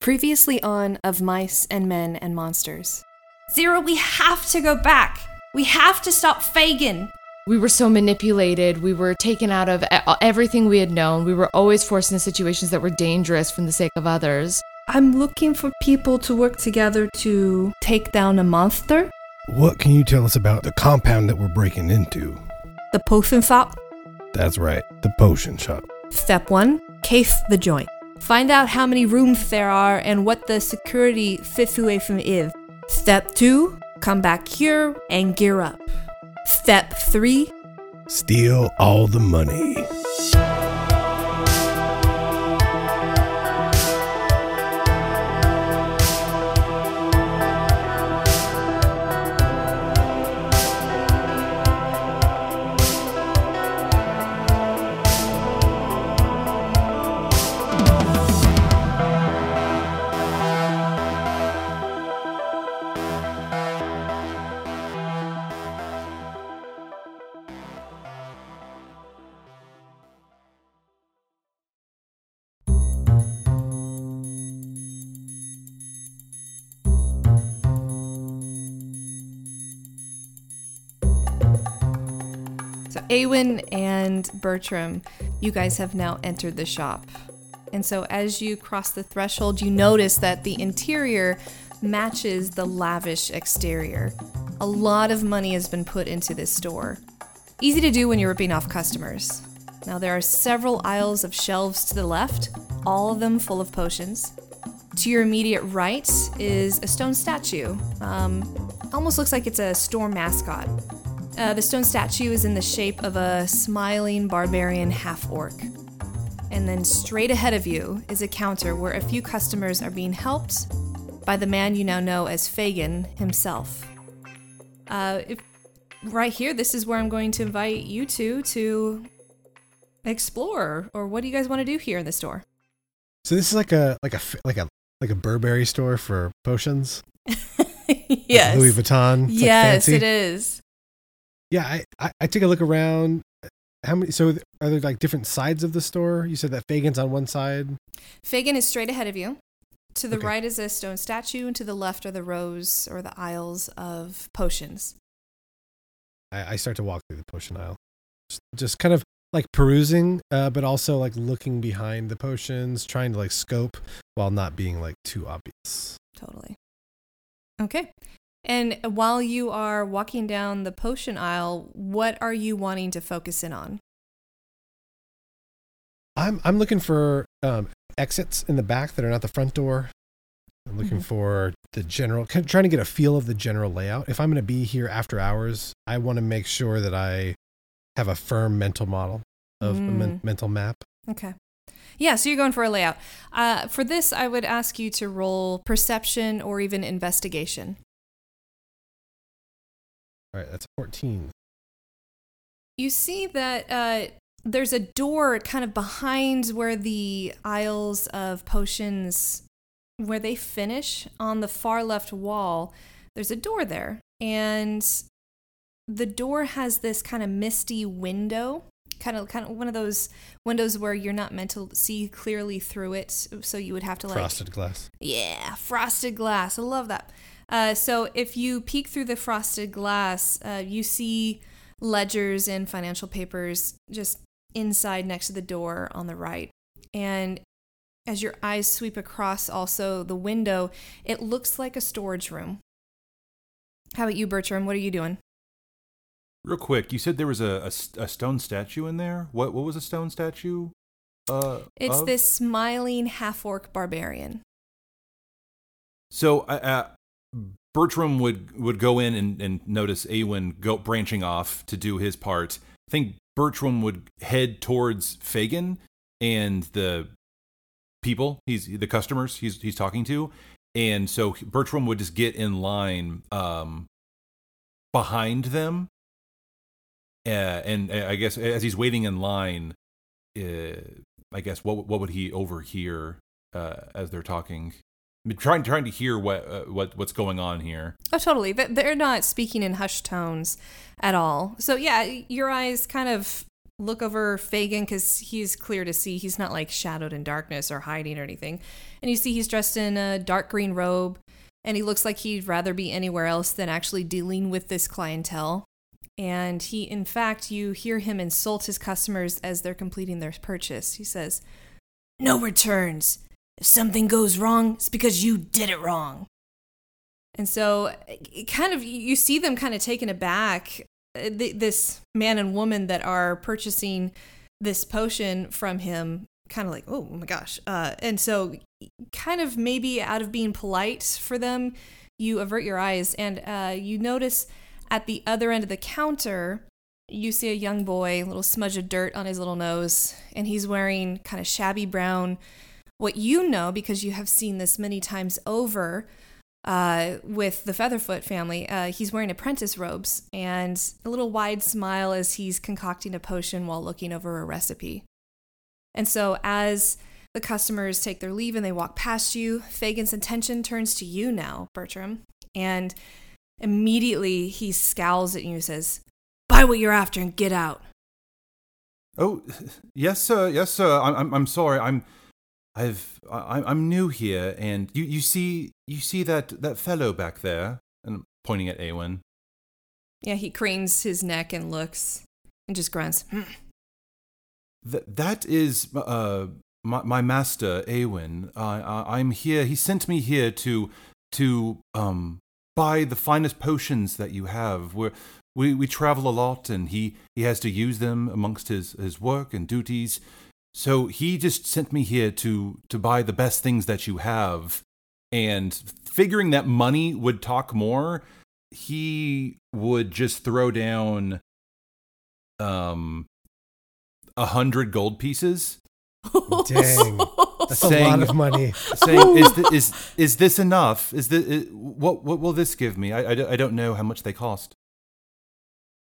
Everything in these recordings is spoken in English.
Previously on Of Mice and Men and Monsters. Zero, we have to go back. We have to stop Fagin. We were so manipulated. We were taken out of e- uh, everything we had known. We were always forced into situations that were dangerous for the sake of others. I'm looking for people to work together to take down a monster. What can you tell us about the compound that we're breaking into? The potion shop. That's right, the potion shop. Step one case the joint. Find out how many rooms there are and what the security situation is. Step two come back here and gear up. Step three Steal all the money. Awen and Bertram, you guys have now entered the shop. And so, as you cross the threshold, you notice that the interior matches the lavish exterior. A lot of money has been put into this store. Easy to do when you're ripping off customers. Now, there are several aisles of shelves to the left, all of them full of potions. To your immediate right is a stone statue. Um, almost looks like it's a store mascot. Uh, the stone statue is in the shape of a smiling barbarian half orc. And then straight ahead of you is a counter where a few customers are being helped by the man you now know as Fagin himself. Uh, if, right here, this is where I'm going to invite you two to explore. Or what do you guys want to do here in the store? So this is like a like a like a like a Burberry store for potions. yes. Louis Vuitton. It's, like, yes, fancy. it is. Yeah, I, I I take a look around. How many? So are there like different sides of the store? You said that Fagin's on one side. Fagin is straight ahead of you. To the Okay. right is a stone statue, and to the left are the rows or the aisles of potions. I, I start to walk through the potion aisle, just, just kind of like perusing, uh, but also like looking behind the potions, trying to like scope while not being like too obvious. Totally. Okay. And while you are walking down the potion aisle, what are you wanting to focus in on? I'm I'm looking for um, exits in the back that are not the front door. I'm looking Mhm. for the general, kind of trying to get a feel of the general layout. If I'm going to be here after hours, I want to make sure that I have a firm mental model of a men- Mm. mental map. Okay. Yeah, so you're going for a layout. Uh, for this, I would ask you to roll perception or even investigation. All right, that's 14. You see that uh, there's a door kind of behind where the aisles of potions, where they finish on the far left wall. There's a door there, and the door has this kind of misty window, kind of kind of one of those windows where you're not meant to see clearly through it, so you would have to like Frosted glass. yeah, frosted glass. I love that. Uh, so if you peek through the frosted glass, uh, you see ledgers and financial papers just inside next to the door on the right. And as your eyes sweep across also the window, it looks like a storage room. How about you, Bertram? What are you doing? Real quick, you said there was a, a, a stone statue in there. What what was a stone statue? Uh, It's of? this smiling half orc barbarian. So uh, Bertram would would go in and, and notice Awen go branching off to do his part. I think Bertram would head towards Fagin and the people he's the customers he's he's talking to, and so Bertram would just get in line um, behind them. Uh, and uh, I guess as he's waiting in line, uh, I guess what what would he overhear uh, as they're talking? Trying trying to hear what uh, what what's going on here. Oh, totally. They're not speaking in hushed tones at all. So, yeah, your eyes kind of look over Fagin because he's clear to see. He's not like shadowed in darkness or hiding or anything. And you see he's dressed in a dark green robe and he looks like he'd rather be anywhere else than actually dealing with this clientele. And he, in fact, you hear him insult his customers as they're completing their purchase. He says, No returns. If something goes wrong, it's because you did it wrong. And so, kind of, you see them kind of taken aback. Uh, This man and woman that are purchasing this potion from him, kind of like, oh my gosh. Uh, and so, kind of maybe out of being polite for them, you avert your eyes and uh, you notice at the other end of the counter, you see a young boy, a little smudge of dirt on his little nose, and he's wearing kind of shabby brown. What you know, because you have seen this many times over uh, with the Featherfoot family, uh, he's wearing apprentice robes and a little wide smile as he's concocting a potion while looking over a recipe. And so, as the customers take their leave and they walk past you, Fagin's attention turns to you now, Bertram. And immediately he scowls at you and says, Buy what you're after and get out. Oh, yes, sir. Yes, sir. I'm I'm, I'm sorry. I'm I've I, I'm new here, and you you see you see that that fellow back there, and I'm pointing at Awen. Yeah, he cranes his neck and looks and just grunts. "Hmm." That that is uh my my master Awen. I, I I'm here. He sent me here to to um buy the finest potions that you have. We're, we we travel a lot, and he he has to use them amongst his his work and duties. So he just sent me here to to buy the best things that you have, and figuring that money would talk more, he would just throw down um a hundred gold pieces, Dang. That's a Saying- lot of money. saying, "Is thi- is is this enough? Is this is, what what will this give me? I, I, I don't know how much they cost."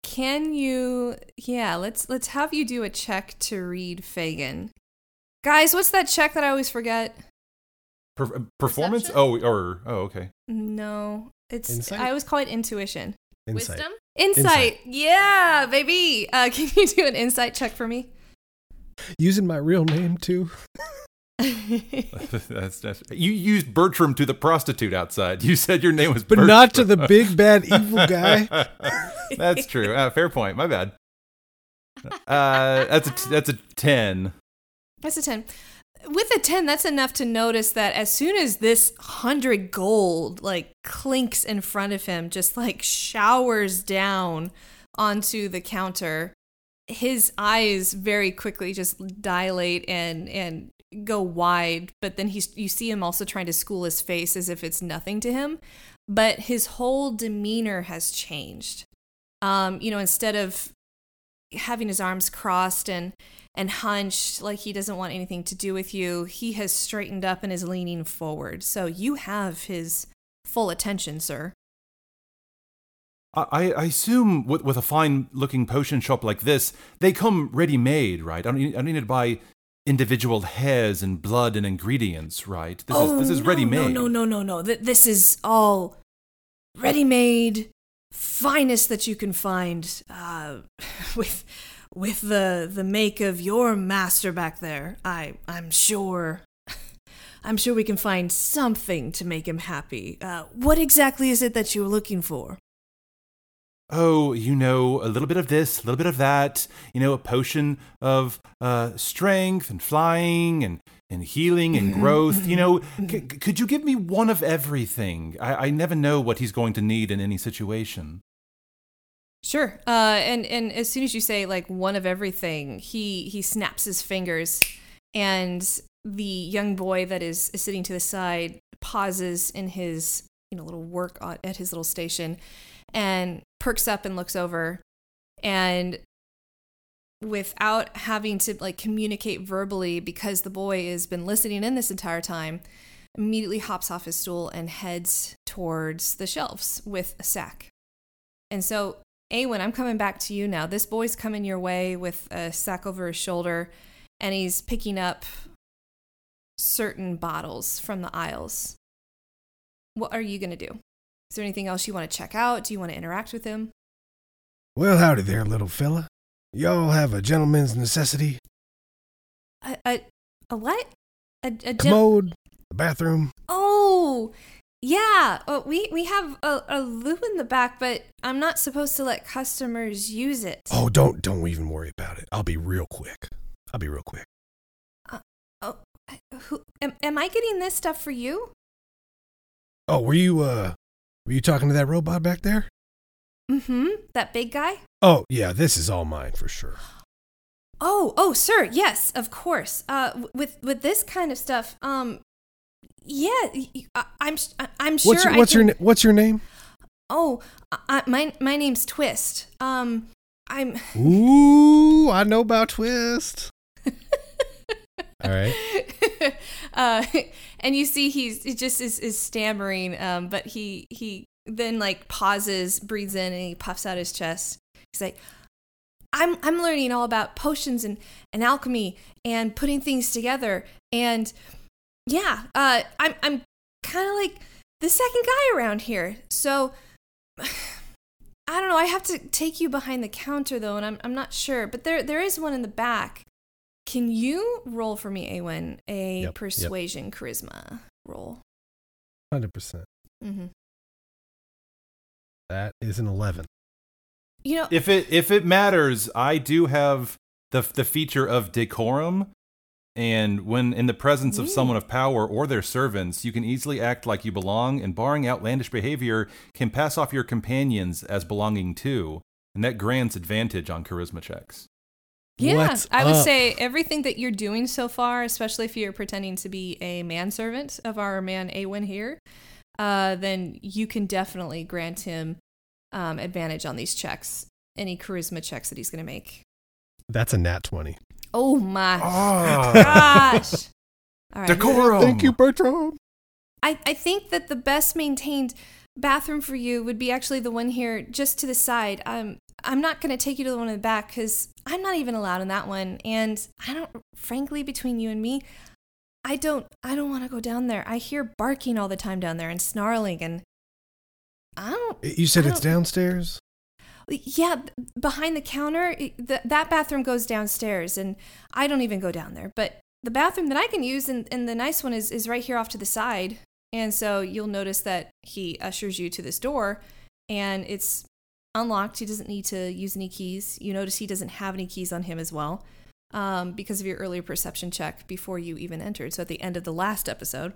Can you yeah, let's let's have you do a check to read Fagin. Guys, what's that check that I always forget? Per- performance? Perception? Oh, or oh, okay. No. It's Insight? I always call it intuition. Insight. Wisdom? Insight. Insight. Yeah, baby. Uh, can you do an insight check for me? Using my real name too. that's, that's you used Bertram to the prostitute outside. You said your name was, But not to the big bad evil guy. that's true. Uh, fair point. My bad. Uh, that's a t- that's a ten. That's a 10. With a 10, that's enough to notice that as soon as this 100 gold like clinks in front of him, just like showers down onto the counter, his eyes very quickly just dilate and and go wide, but then he's you see him also trying to school his face as if it's nothing to him, but his whole demeanor has changed. Um, you know, instead of having his arms crossed and and hunched like he doesn't want anything to do with you. He has straightened up and is leaning forward. So you have his full attention, sir. I, I assume with, with a fine looking potion shop like this, they come ready made, right? I don't, need, I don't need to buy individual hairs and blood and ingredients, right? This is this is Oh, no, ready made. No, no, no, no, no. Th- This is all ready made, finest that you can find. Uh, with with the the make of your master back there. I I'm sure. I'm sure we can find something to make him happy. Uh, what exactly is it that you're looking for? Oh, you know, a little bit of this, a little bit of that, you know, a potion of uh, strength and flying and, and healing and growth. You know, c- could you give me one of everything? I-, I never know what he's going to need in any situation. Sure. Uh, and and as soon as you say like one of everything, he he snaps his fingers, and the young boy that is, is sitting to the side pauses in his you know little work at his little station, and perks up and looks over, and without having to like communicate verbally because the boy has been listening in this entire time immediately hops off his stool and heads towards the shelves with a sack and so Awen, I'm coming back to you now. This boy's coming your way with a sack over his shoulder, and he's picking up certain bottles from the aisles. What are you going to do? Is there anything else you want to check out? Do you want to interact with him? Well, howdy there, little fella. Y'all have a gentleman's necessity? A, a, a what? A, a gen- Commode, a bathroom. Oh, yeah. Oh, we, we have a, a loo in the back, but I'm not supposed to let customers use it. Oh, don't don't even worry about it. I'll be real quick. I'll be real quick. Oh, who, am, am I getting this stuff for you? Oh, were you uh were you talking to that robot back there? Mm-hmm. That big guy? Oh, yeah, this is all mine for sure. Oh, oh, sir. Yes, of course. Uh, with with this kind of stuff, um, yeah, I, am I'm, sure. what's your, what's your can- na- what's your name? Oh, I, my my name's Twist. Um, I'm. Ooh, I know about Twist. all right. uh, and you see he's he just is, is stammering, um, but he he then like pauses, breathes in, and he puffs out his chest. He's like, "I'm I'm learning all about potions and and alchemy and putting things together, and yeah, uh, I'm I'm kind of like the second guy around here, so." I don't know. I have to take you behind the counter though, and I'm I'm not sure. But there there is one in the back. Can you roll for me, Awen, a Yep, yep. persuasion charisma roll? 100%. Mm-hmm. That is an 11. You know, If it if it matters, I do have the the feature of decorum, and when in the presence of Ooh. someone of power or their servants, you can easily act like you belong, and barring outlandish behavior, can pass off your companions as belonging too, and that grants advantage on charisma checks. Yeah, What's I would up? say everything that you're doing so far, especially if you're pretending to be a manservant of our man Awen here, uh, then you can definitely grant him um, advantage on these checks, any charisma checks that he's going to make. That's a nat 20. Oh my Oh. gosh! All right, Decorum. Thank you, Bertram. I, I think that the best maintained bathroom for you would be actually the one here just to the side. Um, I'm not going to take you to the one in the back because I'm not even allowed in that one. And I don't, frankly, between you and me, I don't, I don't want to go down there. I hear barking all the time down there and snarling and I don't. You said it's don't- downstairs? Yeah, behind the counter, it- th- that bathroom goes downstairs and I don't even go down there. But the bathroom that I can use and, and the nice one is, is right here off to the side. And so you'll notice that he ushers you to this door and it's unlocked. He doesn't need to use any keys. You notice he doesn't have any keys on him as well um, because of your earlier perception check before you even entered. So at the end of the last episode.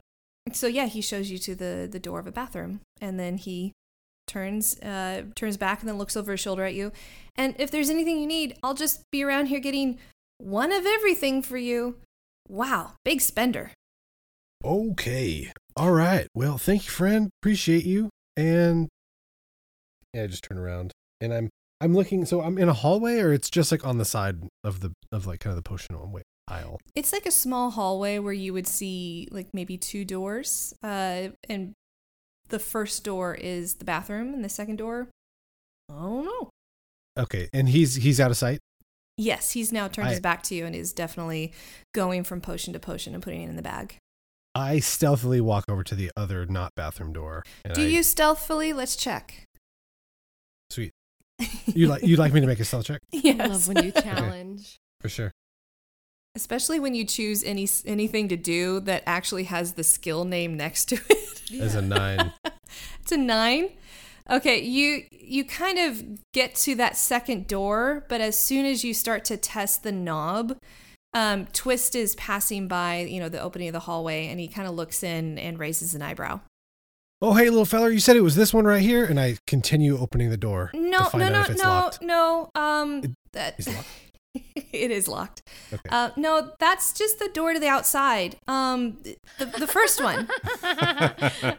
So yeah, he shows you to the, the door of a bathroom and then he turns uh, turns back and then looks over his shoulder at you. And if there's anything you need, I'll just be around here getting one of everything for you. Wow, big spender. Okay. All right. Well, thank you, friend. Appreciate you. And yeah, I just turn around and I'm I'm looking. So I'm in a hallway, or it's just like on the side of the of like kind of the potion way aisle. It's like a small hallway where you would see like maybe two doors. Uh, and the first door is the bathroom, and the second door, I don't know. Okay, and he's he's out of sight. Yes, he's now turned his back to you and is definitely going from potion to potion and putting it in the bag. I stealthily walk over to the other not bathroom door. Do I- you stealthily? Let's check. Sweet. You like you'd like me to make a stealth check yes. I love when you challenge. for sure. Especially when you choose any anything to do that actually has the skill name next to it. As a nine. it's a nine. Okay, you you kind of get to that second door, but as soon as you start to test the knob, um, Twist is passing by, you know, the opening of the hallway, and he kind of looks in and raises an eyebrow. Oh, hey, little feller, you said it was this one right here, and I continue opening the door. No, to find no, out no, if it's no, locked. no. Um, It that is locked? it is locked. Okay. Uh, no, that's just the door to the outside. Um, the the first one.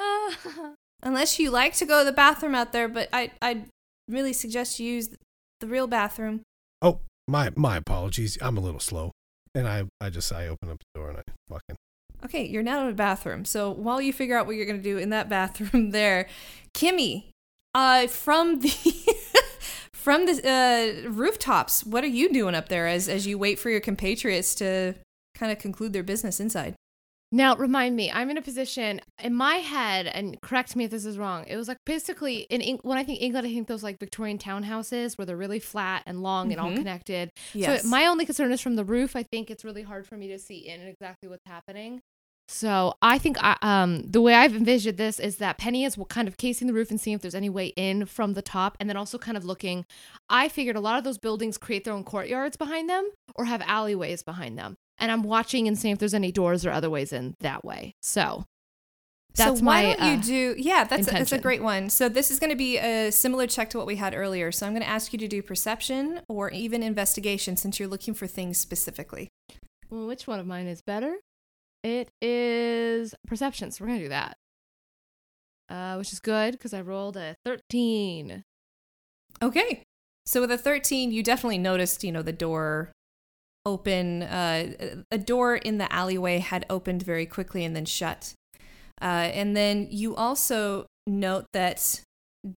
Unless you like to go to the bathroom out there, but I I really suggest you use the real bathroom. Oh, my my apologies. I'm a little slow, and I I just I open up the door and I walk in. Okay, you're now in a bathroom. So while you figure out what you're gonna do in that bathroom, there, Kimmy, uh, from the from the uh, rooftops, what are you doing up there as as you wait for your compatriots to kind of conclude their business inside? Now, remind me, I'm in a position in my head, and correct me if this is wrong. It was like basically in Eng- when I think England, I think those like Victorian townhouses where they're really flat and long and all Mhm. connected. Yes. So my only concern is from the roof. I think it's really hard for me to see in exactly what's happening. So I think I, um the way I've envisioned this is that Penny is kind of casing the roof and seeing if there's any way in from the top, and then also kind of looking. I figured a lot of those buildings create their own courtyards behind them or have alleyways behind them, and I'm watching and seeing if there's any doors or other ways in that way. So that's so why my don't you uh, do? Yeah, that's a, that's a great one. So this is going to be a similar check to what we had earlier. So I'm going to ask you to do perception or even investigation since you're looking for things specifically. Well, which one of mine is better? It is perception. So we're gonna do that, uh, which is good because I rolled a thirteen. Okay. So with a 13, you definitely noticed, you know, the door open. Uh, a door in the alleyway had opened very quickly and then shut. Uh, and then you also note that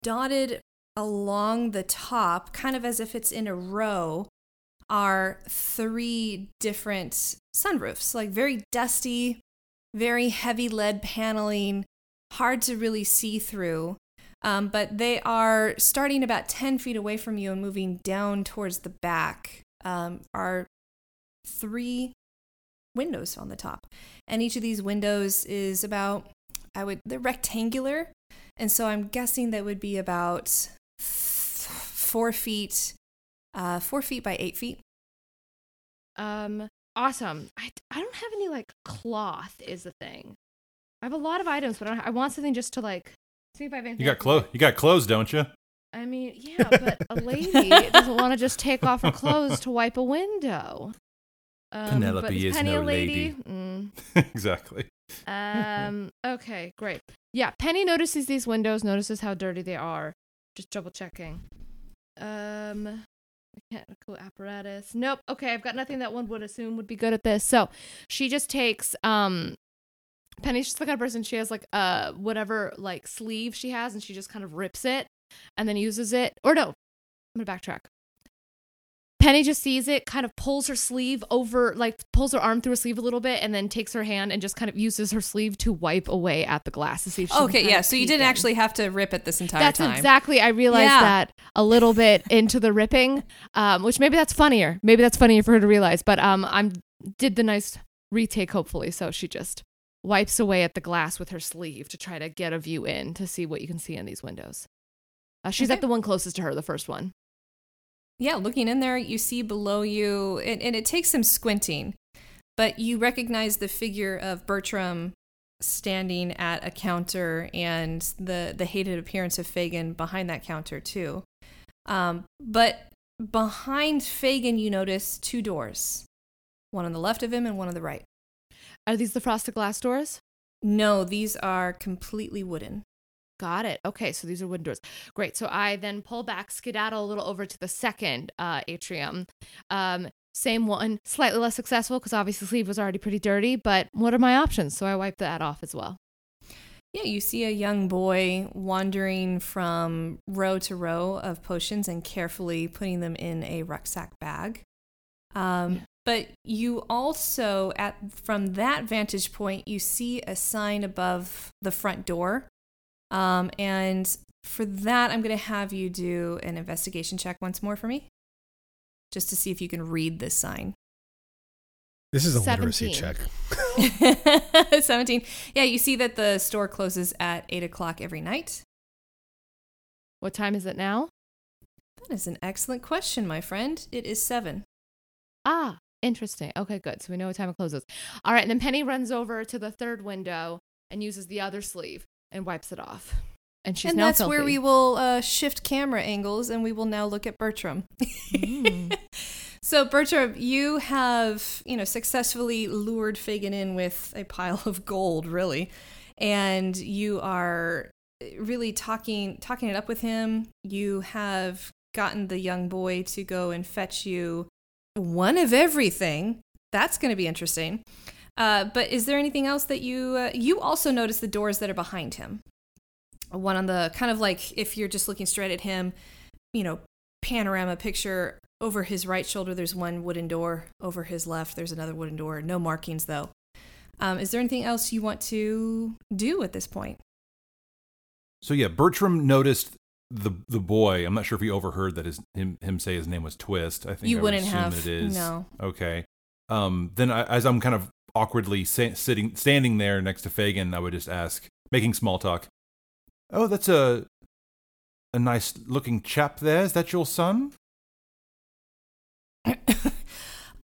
dotted along the top, kind of as if it's in a row, are three different sunroofs, like very dusty, very heavy lead paneling, hard to really see through. Um, but they are starting about 10 feet away from you and moving down towards the back. Um, are three windows on the top. And each of these windows is about, I would, they're rectangular. And so I'm guessing that would be about four feet, uh, four feet by eight feet. Um, awesome. I, I don't have any like cloth is the thing. I have a lot of items, but I, don't, I want something just to like see if I have anything. You got can, clothes. You got clothes, don't you? I mean, yeah, but a lady doesn't want to just take off her clothes to wipe a window. Um, Penelope but is Penny no a lady? lady. Mm. exactly. Um. Okay. Great. Yeah. Penny notices these windows. Notices how dirty they are. Just double checking. Um. Mechanical apparatus. Nope. Okay. I've got nothing that one would assume would be good at this. So she just takes um. Penny's just the kind of person she has like uh whatever like sleeve she has and she just kind of rips it and then uses it. Or no, I'm gonna backtrack. Penny just sees it, kind of pulls her sleeve over, like pulls her arm through her sleeve a little bit, and then takes her hand and just kind of uses her sleeve to wipe away at the glass to see if she. Okay, yeah. So you didn't in. actually have to rip it this entire That's time. exactly. I realized Yeah. that a little bit into the ripping, um, which maybe that's funnier. Maybe that's funnier for her to realize. But um, I'm did the nice retake hopefully. So she just wipes away at the glass with her sleeve to try to get a view in to see what you can see in these windows. Uh, she's Okay. at the one closest to her, the first one. Yeah, looking in there, you see below you, and, and it takes some squinting, but you recognize the figure of Bertram standing at a counter and the, the hated appearance of Fagin behind that counter, too. Um, but behind Fagin, you notice two doors one on the left of him and one on the right. Are these the frosted glass doors? No, these are completely wooden. Got it. Okay, so these are wooden doors. Great. So I then pull back, skedaddle a little over to the second uh, atrium. Um, same one, slightly less successful because obviously the sleeve was already pretty dirty. But what are my options? So I wipe that off as well. Yeah, you see a young boy wandering from row to row of potions and carefully putting them in a rucksack bag. Um, but you also, at from that vantage point, you see a sign above the front door. Um, and for that, I'm going to have you do an investigation check once more for me, just to see if you can read this sign. This is a literacy check. 17. Yeah, you see that the store closes at 8 o'clock every night. What time is it now? That is an excellent question, my friend. It is 7. Ah, interesting. Okay, good. So we know what time it closes. All right, and then Penny runs over to the third window and uses the other sleeve and wipes it off. And she's and now that's where we will uh, shift camera angles and we will now look at Bertram. Mm. so, Bertram, you have, you know, successfully lured Fagin in with a pile of gold, really. And you are really talking talking it up with him. You have gotten the young boy to go and fetch you one of everything. That's going to be interesting. Uh, but is there anything else that you uh, you also notice the doors that are behind him? One on the kind of like if you're just looking straight at him, you know, panorama picture over his right shoulder. There's one wooden door. Over his left, there's another wooden door. No markings though. Um, is there anything else you want to do at this point? So yeah, Bertram noticed the the boy. I'm not sure if he overheard that his him him say his name was Twist. I think You I would wouldn't assume have, It is. no. Okay. Um. Then I, as I'm kind of awkwardly sa- sitting standing there next to Fagin, I would just ask, making small talk. Oh, that's a a nice looking chap there. Is that your son?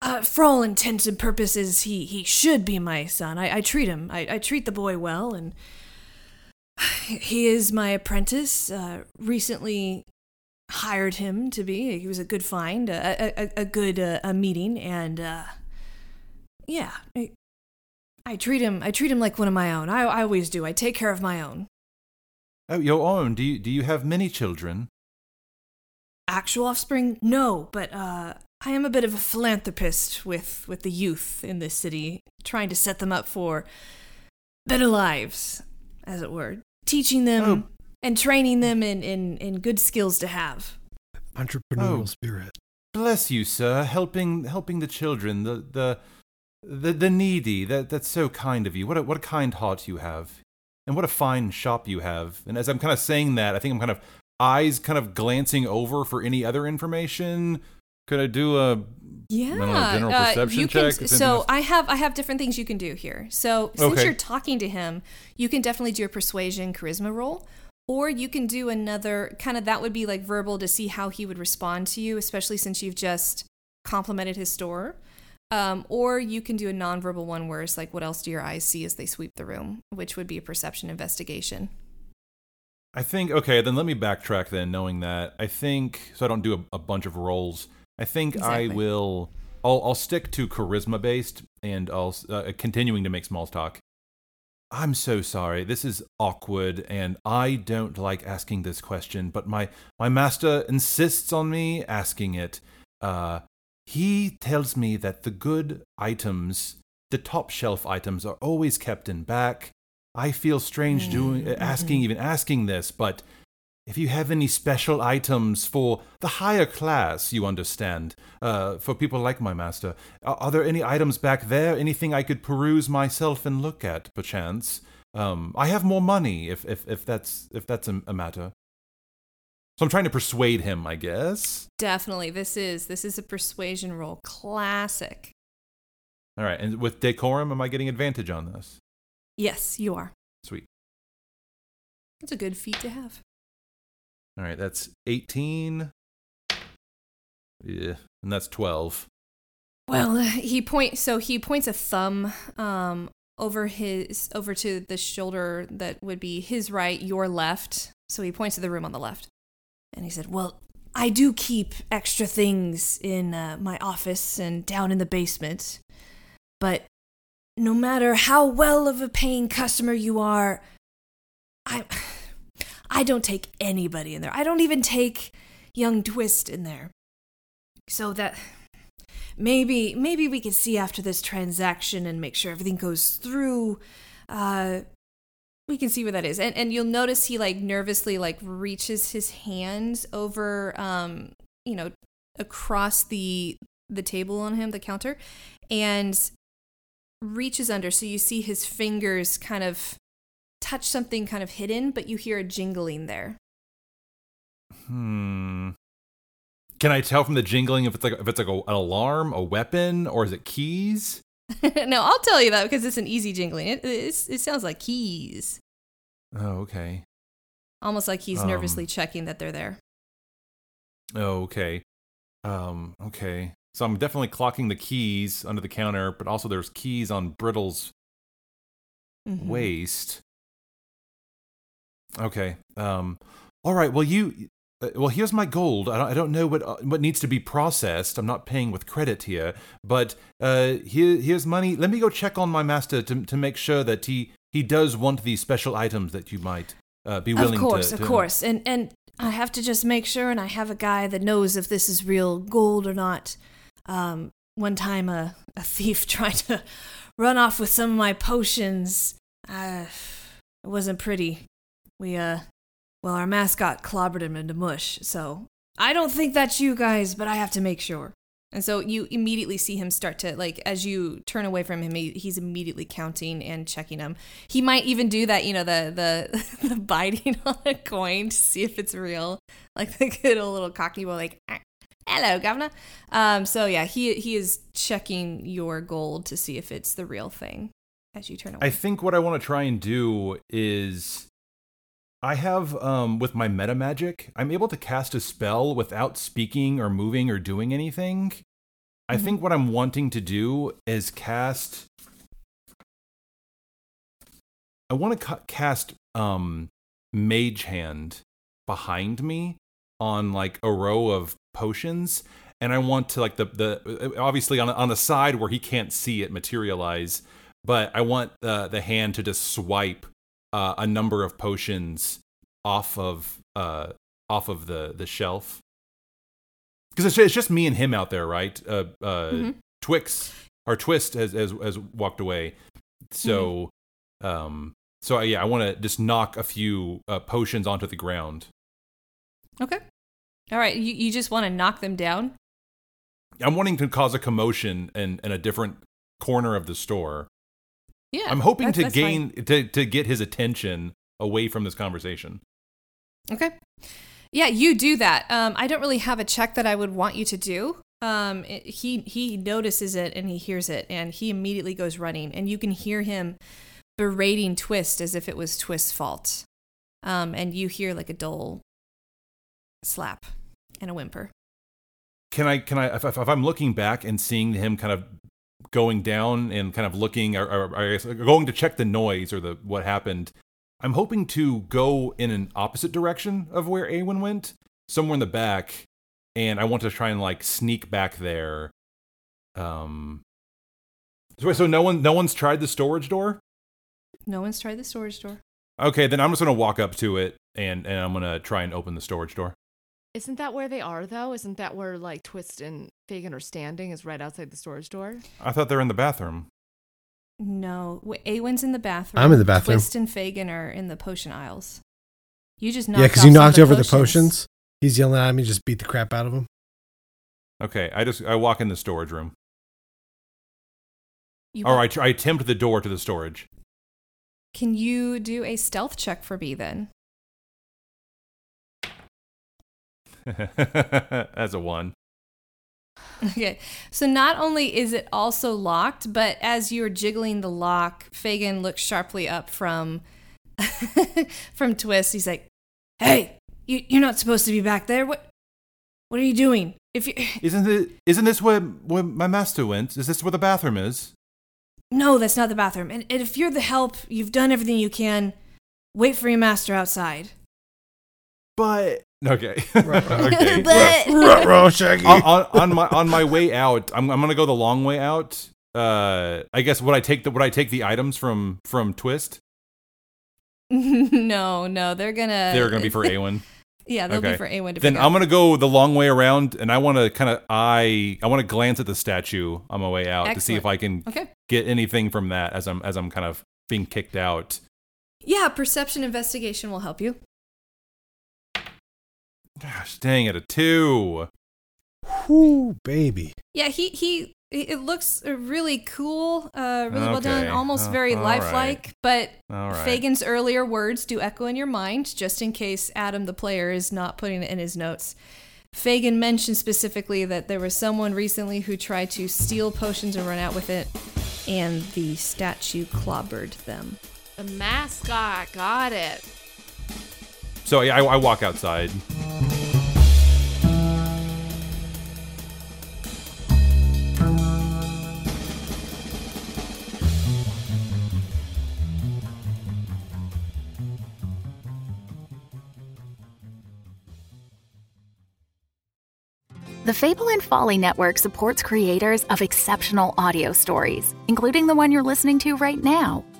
Uh, for all intents and purposes, he, he should be my son. I, I treat him. I, I treat the boy well, and he is my apprentice. Uh, recently hired him to be. He was a good find, a, a, a good uh, a meeting, and uh, yeah, I, I treat him. I treat him like one of my own. I, I always do. I take care of my own. Oh, your own. Do you do you have many children? Actual offspring? No, but uh, I am a bit of a philanthropist with, with the youth in this city, trying to set them up for better lives, as it were. Teaching them Oh. and training them in, in, in good skills to have. Entrepreneurial Oh. spirit. Bless you, sir. Helping helping the children, the the the, the needy. That that's so kind of you. What a what a kind heart you have, and what a fine shop you have. And as I'm kind of saying that, I think I'm kind of eyes kind of glancing over for any other information. Could I do a Yeah, know, general uh, perception you check? can. So I have I have different things you can do here. So since Okay. you're talking to him, you can definitely do a persuasion charisma roll, or you can do another kind of that would be like verbal to see how he would respond to you, especially since you've just complimented his store. Um, or you can do a nonverbal one where it's like, what else do your eyes see as they sweep the room, which would be a perception investigation. I think okay, then let me backtrack then, knowing that. I think so I don't do a, a bunch of rolls. I think I will I'll I'll stick to charisma based and I'll uh, continuing to make small talk. I'm so sorry. This is awkward and I don't like asking this question, but my my master insists on me asking it. Uh he tells me that the good items, the top shelf items are always kept in back. I feel strange doing Mm-hmm. asking even asking this, but if you have any special items for the higher class, you understand, uh, for people like my master, are, are there any items back there? Anything I could peruse myself and look at, perchance? Um, I have more money, if if, if that's if that's a, a matter. So I'm trying to persuade him, I guess. Definitely, this is this is a persuasion roll, classic. All right, and with decorum, am I getting advantage on this? Yes, you are. Sweet. That's a good feat to have. All right, that's 18. Yeah, and that's 12. Well, he point so he points a thumb um over his over to the shoulder that would be his right, your left. So he points to the room on the left. And he said, "Well, I do keep extra things in uh, my office and down in the basement. But no matter how well of a paying customer you are, I I don't take anybody in there. I don't even take young Twist in there. So that maybe maybe we could see after this transaction and make sure everything goes through uh we can see where that is and and you'll notice he like nervously like reaches his hands over um you know across the the table on him the counter and reaches under so you see his fingers kind of touch something kind of hidden but you hear a jingling there Hmm. Can I tell from the jingling if it's like if it's like a, an alarm, a weapon, or is it keys? no, I'll tell you that because it's an easy jingling. It, it's, it sounds like keys, Oh, okay. almost like he's Um, nervously checking that they're there. Oh, okay. Um, okay. So I'm definitely clocking the keys under the counter, but also there's keys on Brittle's Mhm. waist. Okay. Um. All right. Well, you. Uh, well, here's my gold. I don't, know what uh, what needs to be processed. I'm not paying with credit here, but uh, here here's money. Let me go check on my master to to make sure that he he does want these special items that you might uh, be willing Of course, to. of course. And and I have to just make sure and I have a guy that knows if this is real gold or not. Um one time a, a thief tried to run off with some of my potions. Uh it wasn't pretty. We uh well our mascot clobbered him into mush, so I don't think that's you guys, but I have to make sure. And so you immediately see him start to like as you turn away from him, he, he's immediately counting and checking them. He might even do that, you know, the the, the biting on a coin to see if it's real, like the good old little cockney boy, like "Ah, "Hello, governor." Um, so yeah, he he is checking your gold to see if it's the real thing as you turn away. I think what I want to try and do is I have um with my meta magic, I'm able to cast a spell without speaking or moving or doing anything. I Mhm. think what I'm wanting to do is cast I want to ca- cast um mage hand behind me on like a row of potions and I want to like the the obviously on on the side where he can't see it materialize but I want uh, the hand to just swipe uh, a number of potions off of uh, off of the the shelf because it's, it's just me and him out there, right? Uh, uh, Mhm. Twix or Twist has, has has walked away, so um, so uh, yeah, I want to just knock a few uh, potions onto the ground. okay. All right, you you just want to knock them down. I'm wanting to cause a commotion in, in a different corner of the store. Yeah, I'm hoping that's- to that's fine. gain to to get his attention away from this conversation. Okay. Yeah, you do that. Um, I don't really have a check that I would want you to do. Um, it- he he notices it and he hears it and he immediately goes running and you can hear him berating Twist as if it was Twist's fault. Um, and you hear like a dull slap and a whimper. can I can I if, if I'm looking back and seeing him kind of going down and kind of looking or, or, or I guess going to check the noise or the what happened, I'm hoping to go in an opposite direction of where Awen went, somewhere in the back, and I want to try and like sneak back there. Um. So, so no one no one's tried the storage door. No one's tried the storage door. Okay, then I'm just gonna walk up to it and and I'm gonna try and open the storage door. Isn't that where they are though? Isn't that where like Twist and Fagin are standing? Is right outside the storage door? I thought they're in the bathroom. No, Awen's in the bathroom. I'm in the bathroom. Twist and Fagin are in the potion aisles. You just knocked Yeah, because you some of knocked over the potions. He's yelling at me, just beat the crap out of him. Okay, I just I walk in the storage room. You Or I, tr- I attempt the door to the storage. Can you do a stealth check for me then? As a one. Okay. So not only is it also locked, but as you're jiggling the lock, Fagin looks sharply up from from Twist. He's like, "Hey, you, you're not supposed to be back there. What what are you doing? If you Isn't it? Isn't this where where my master went? Is this where the bathroom is? No, that's not the bathroom. And, and if you're the help, you've done everything you can. Wait for your master outside." But okay. But- on, on, on my on my way out, I'm I'm gonna go the long way out. Uh, I guess would I take the would I take the items from from Twist? no, no, they're gonna. They're gonna be for Awen. Yeah, they'll Okay. be for Awen to Then I'm gonna go the long way around, and I want to kind of eye. I want to glance at the statue on my way out to see if I can Okay. get anything from that as I'm as I'm kind of being kicked out. Yeah, perception investigation will help you. Gosh, dang it, a two. Whoo, baby. Yeah, he he. It looks uh, really cool, uh, really well done, almost Oh, very all lifelike. But All right. Fagin's earlier words do echo in your mind, just in case Adam, the player, is not putting it in his notes. Fagin mentioned specifically that there was someone recently who tried to steal potions and run out with it, and the statue clobbered them. The mascot. Got it. So yeah, I, I walk outside. The Fable and Folly Network supports creators of exceptional audio stories, including the one you're listening to right now.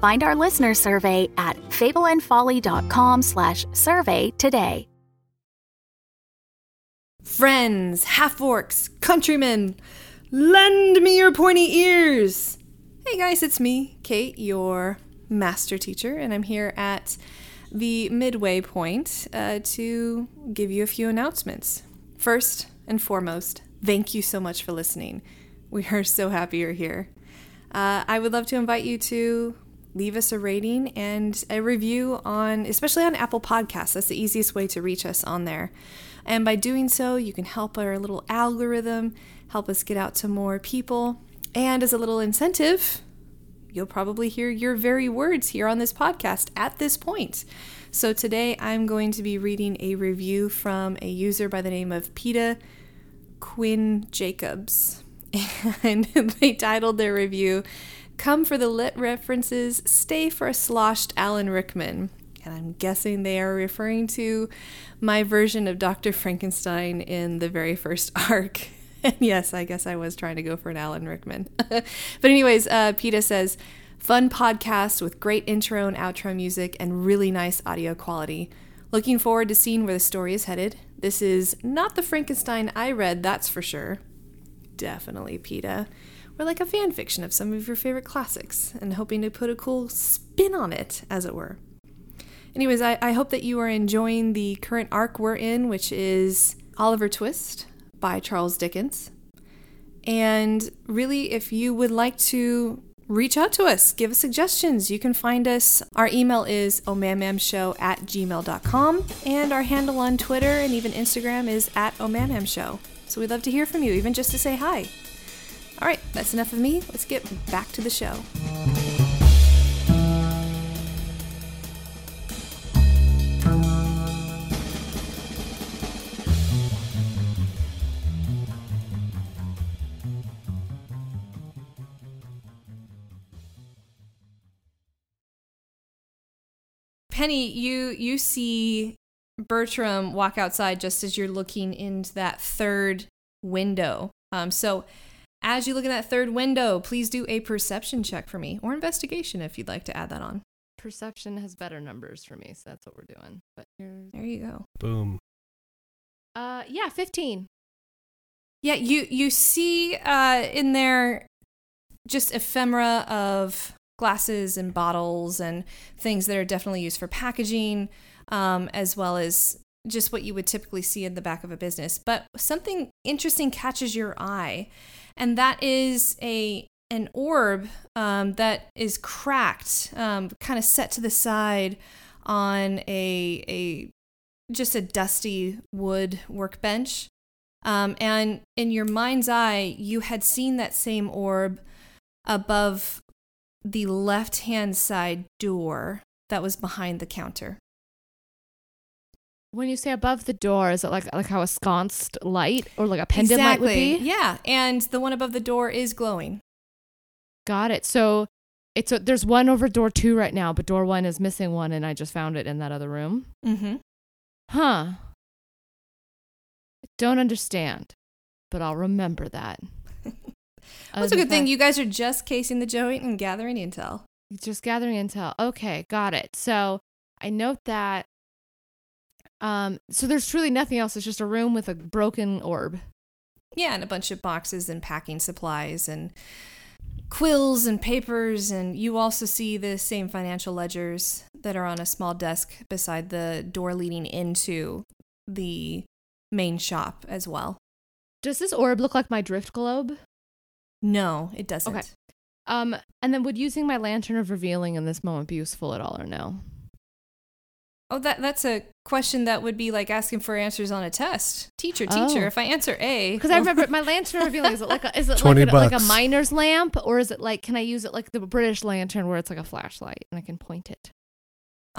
Find our listener survey at fableandfolly.com/survey today. Friends, half orcs, countrymen, lend me your pointy ears. Hey guys, it's me, Kate, your master teacher, and I'm here at the midway point uh, to give you a few announcements. First and foremost, thank you so much for listening. We are so happy you're here. Uh, I would love to invite you to leave us a rating and a review on, especially on Apple Podcasts. That's the easiest way to reach us on there. And by doing so, you can help our little algorithm help us get out to more people. And as a little incentive, you'll probably hear your very words here on this podcast at this point. So today I'm going to be reading a review from a user by the name of PETA Quinn Jacobs. And they titled their review, Come for the Lit References, Stay for a Sloshed Alan Rickman. And I'm guessing they are referring to my version of Dr. Frankenstein in the very first arc. And yes, I guess I was trying to go for an Alan Rickman. but, anyways, uh, PETA says, Fun podcast with great intro and outro music and really nice audio quality. Looking forward to seeing where the story is headed. This is not the Frankenstein I read, that's for sure. Definitely PETA. Or like a fan fiction of some of your favorite classics, and hoping to put a cool spin on it, as it were. Anyways, I, I hope that you are enjoying the current arc we're in, which is Oliver Twist by Charles Dickens. And really, if you would like to reach out to us, give us suggestions, you can find us. Our email is omamamshow at gmail.com, and our handle on Twitter and even Instagram is at omamamshow. So we'd love to hear from you, even just to say hi. All right, that's enough of me. Let's get back to the show. Penny, you you see Bertram walk outside just as you're looking into that third window. Um, so as you look at that third window, please do a perception check for me or investigation if you'd like to add that on. Perception has better numbers for me, so that's what we're doing. But here's There you go. Boom. uh yeah, 15. Yeah, you you see uh, in there just ephemera of glasses and bottles and things that are definitely used for packaging, um, as well as just what you would typically see in the back of a business. But something interesting catches your eye, and that is a an orb um, that is cracked, um, kind of set to the side on a a just a dusty wood workbench. Um, and in your mind's eye, you had seen that same orb above the left hand side door that was behind the counter. When you say above the door, is it like like how a sconced light or like a pendant light would be? Yeah, and the one above the door is glowing. Got it. So it's a, there's one over door two right now, but door one is missing one, and I just found it in that other room. Mm-hmm. Huh. I don't understand, but I'll remember that. That's a good thing. You guys are just casing the joint and gathering intel. just gathering intel. Okay, got it. So I note that. Um, so there's truly nothing else. It's just a room with a broken orb. Yeah, and a bunch of boxes and packing supplies and quills and papers and you also see the same financial ledgers that are on a small desk beside the door leading into the main shop as well. Does this orb look like my drift globe? No, it doesn't. Okay. Um, and then would using my lantern of revealing in this moment be useful at all or no? Oh, that that's a question that would be like asking for answers on a test. Teacher, teacher, Oh. if I answer A, Because I remember my lantern of revealing is it like a, is it like a, like a miner's lamp or is it like can I use it like the British lantern where it's like a flashlight and I can point it?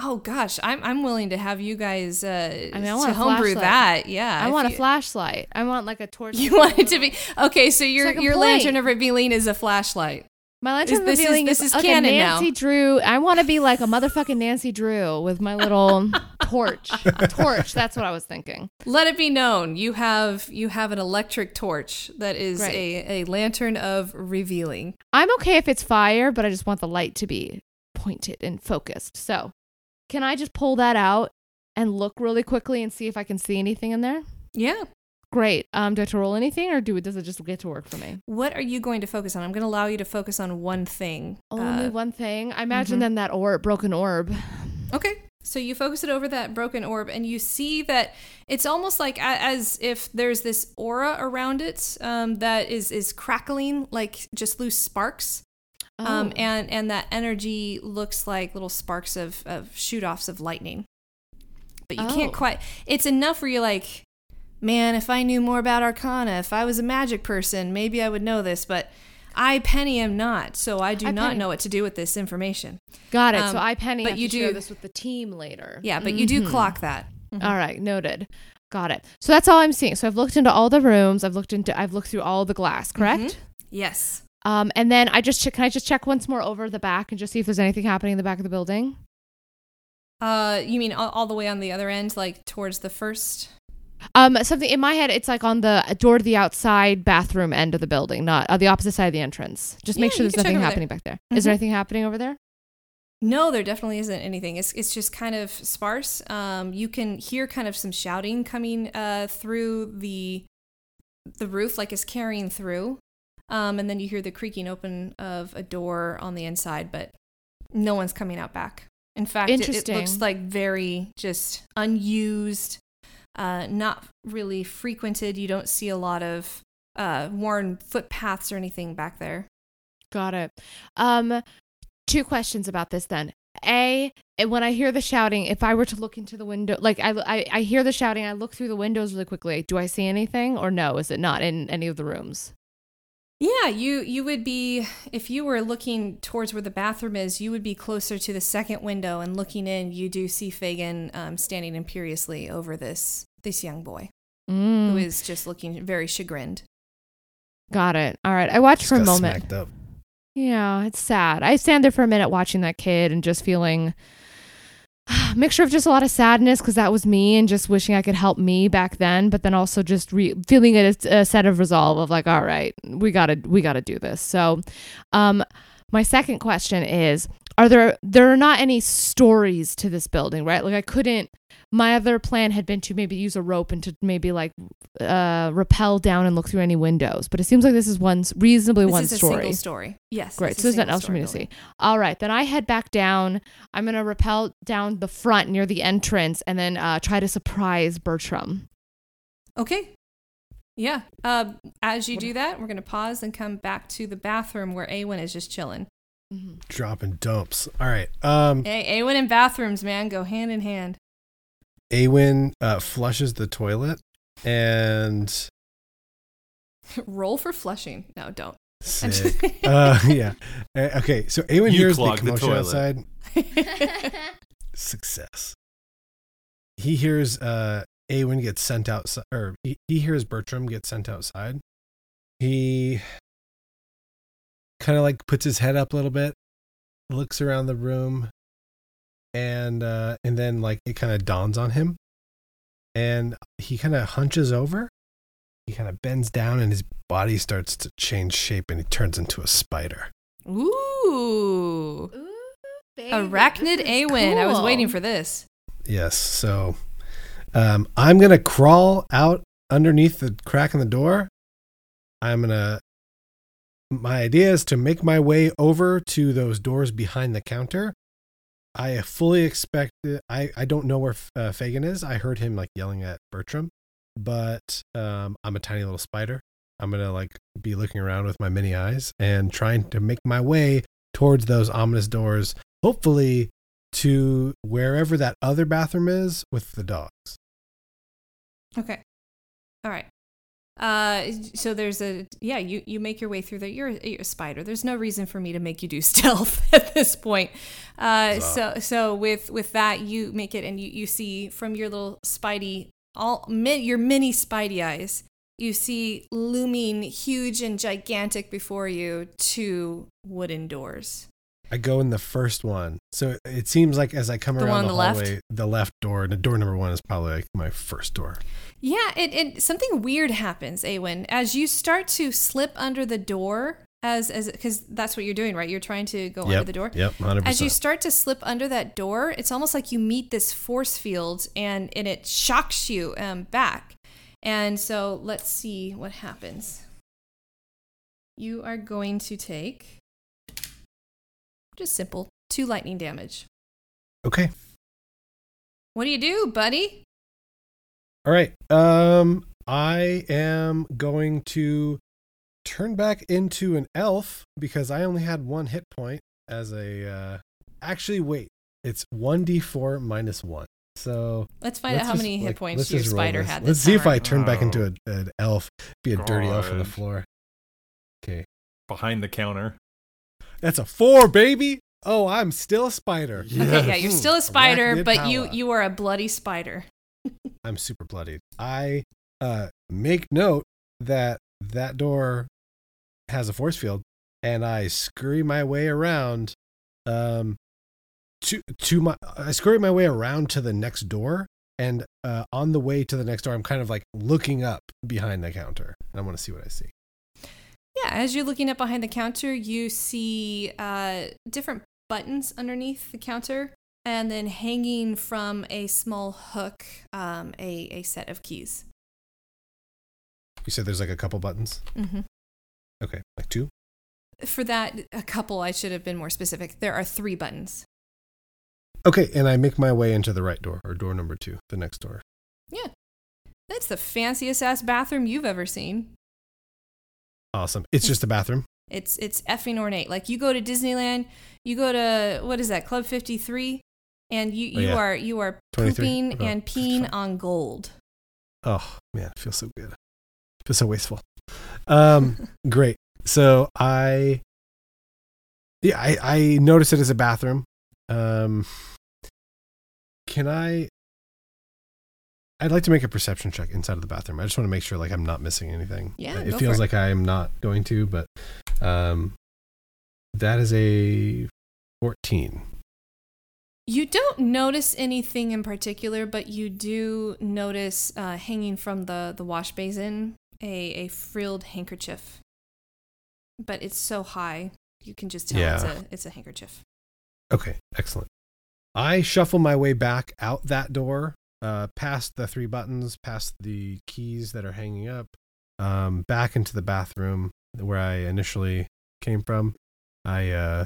Oh gosh, I'm I'm willing to have you guys uh I mean, I want to homebrew flashlight. that. Yeah. I if want a flashlight. I want like a torch. You want it to be okay. So your I can your point. lantern of revealing is a flashlight. My lantern Is- of this is- revealing this is, is like a now. Nancy Drew. I want to be like a motherfucking Nancy Drew with my little torch. torch. That's what I was thinking. Let it be known you have you have an electric torch that is Great. a, a lantern of revealing. I'm okay if it's fire, but I just want the light to be pointed and focused. So, can I just pull that out and look really quickly and see if I can see anything in there? Yeah. Great. Um, do I have to roll anything, or do it, does it just get to work for me? What are you going to focus on? I'm going to allow you to focus on one thing. Only Uh, one thing. I imagine mhm. then that orb, broken orb. Okay. So you focus it over that broken orb, and you see that it's almost like a- as if there's this aura around it um, that is is crackling like just loose sparks. Um, Oh. and and that energy looks like little sparks of of shoot offs of lightning. But you can't Oh. quite. It's enough where you're like, man, if I knew more about Arcana, if I was a magic person, maybe I would know this. But I, Penny, am not, so I do I, not Penny. know what to do with this information. Got it. Um, so I penny, but you do- this with the team later. Yeah, but you do Mhm. clock that. All right, noted. Got it. So that's all I'm seeing. So I've looked into all the rooms. I've looked into. I've looked through all the glass. Correct. Mhm. Yes. Um, and then I just check. Can I just check once more over the back and just see if there's anything happening in the back of the building? Uh, you mean all, all the way on the other end, like towards the first? Um, something in my head. It's like on the door to the outside bathroom end of the building, not uh, the opposite side of the entrance. Just make sure there's nothing over there. happening back there. Is there anything happening over there? No, there definitely isn't anything. It's it's just kind of sparse. Um, you can hear kind of some shouting coming uh through the the roof, like it's carrying through. Um, and then you hear the creaking open of a door on the inside, but no one's coming out back. In fact, it, it looks like very just unused, uh, not really frequented. You don't see a lot of uh, worn footpaths or anything back there. Got it. Um, two questions about this then. A, when I hear the shouting, if I were to look into the window, like I, I, I hear the shouting, I look through the windows really quickly. Do I see anything or no? Is it not in any of the rooms? Yeah, you you would be if you were looking towards where the bathroom is, you would be closer to the second window and looking in. You do see Fagin um, standing imperiously over this this young boy Mm, who is just looking very chagrined. got it. All right. I watched Just for a moment. smacked up. Yeah, it's sad. I stand there for a minute watching that kid and just feeling a mixture of just a lot of sadness because that was me and just wishing I could help me back then, but then also just re- feeling a, a set of resolve of like, all right, we gotta we gotta do this. So, um, my second question is: Are there there are not any stories to this building, right? Like I couldn't. My other plan had been to maybe use a rope and to maybe like uh, rappel down and look through any windows, but it seems like this is one reasonably one story. This one is a story. single story. Yes. Great. So there's nothing else for me to see. All right. Then I head back down. I'm going to rappel down the front near the entrance and then uh, try to surprise Bertram. Okay. Yeah. Uh, as you do that, we're gonna pause and come back to the bathroom where Awen is just chilling. Dropping dumps. All right. Um, Hey, Awen and bathrooms, man, go hand in hand. Awen uh, flushes the toilet and Roll for flushing. No, don't. I'm sick. just- uh, yeah. Uh, okay. So Awen You hears the clogged the commotion outside. Success. He hears uh, Awen get sent outside, or he, he hears Bertram get sent outside. He kind of like puts his head up a little bit, looks around the room, and uh, and then like it kind of dawns on him, and he kind of hunches over. He kind of bends down, and his body starts to change shape, and he turns into a spider. Ooh. Arachnid Awen. I was waiting for this. Yes. So um, I'm going to crawl out underneath the crack in the door. I'm going to. My idea is to make my way over to those doors behind the counter I fully expect. I I don't know where uh, Fagin is. I heard him like yelling at Bertram, but um, I'm a tiny little spider. I'm gonna like be looking around with my mini eyes and trying to make my way towards those ominous doors. Hopefully, to wherever that other bathroom is with the dogs. Okay. All right. Uh, so there's a yeah. You you make your way through there. You're, you're a spider. There's no reason for me to make you do stealth at this point. Uh, so so with with that you make it, and you you see from your little spidey all your mini spidey eyes. You see looming huge and gigantic before you two wooden doors. I go in the first one. So it seems like as I come The around the, the left? the left door, and the door number one is probably like my first door. Yeah, it, it something weird happens, Awen, as you start to slip under the door as as because that's what you're doing, right? You're trying to go under the door. Yep. 100%. As you start to slip under that door, it's almost like you meet this force field and and it shocks you um, back. And so let's see what happens. You are going to take just simple two lightning damage. Okay. What do you do, buddy? All right. Um, I am going to turn back into an elf because I only had one hit point as a. Uh, actually, wait. It's one d four minus one. So Let's find let's out how just, many hit like, points your spider this. had. Let's this see if I turn back into Oh. a, an elf, be a dirty elf on the floor. Okay, Behind the counter. that's a four, baby. Oh, I'm still a spider. Okay, yeah, you're still a spider, Arachnid but you you are a bloody spider. I'm super bloodied. I uh, make note that that door has a force field, and I scurry my way around. Um, to to my I scurry my way around to the next door, and uh, on the way to the next door, I'm kind of like looking up behind the counter. And I want to see what I see. Yeah, as you're looking up behind the counter, you see uh, different buttons underneath the counter, and then hanging from a small hook, um, a a set of keys. You said there's like a couple buttons. hmm Okay, like two. For that, a couple. I should have been more specific. There are three buttons. Okay, and I make my way into the right door or door number two, the next door. Yeah, that's the fanciest ass bathroom you've ever seen. Awesome. It's just a bathroom. It's it's effing ornate. Like you go to Disneyland, you go to what is that Club Fifty Three, and you Oh, you yeah. are you are pooping Oh, and peeing 55. on gold. Oh man, it feels so good. It feels so wasteful. Um, great. So I, yeah, I I notice it as a bathroom. Um, can I? I'd like to make a perception check inside of the bathroom. I just want to make sure like I'm not missing anything. Yeah, it feels for it. like I am not going to, but um, that is a fourteen. You don't notice anything in particular, but you do notice uh, hanging from the, the wash basin a, a frilled handkerchief. But it's so high, you can just tell it's, a, it's a handkerchief. Okay, excellent. I shuffle my way back out that door, uh, past the three buttons, past the keys that are hanging up, um, back into the bathroom where I initially came from. I uh,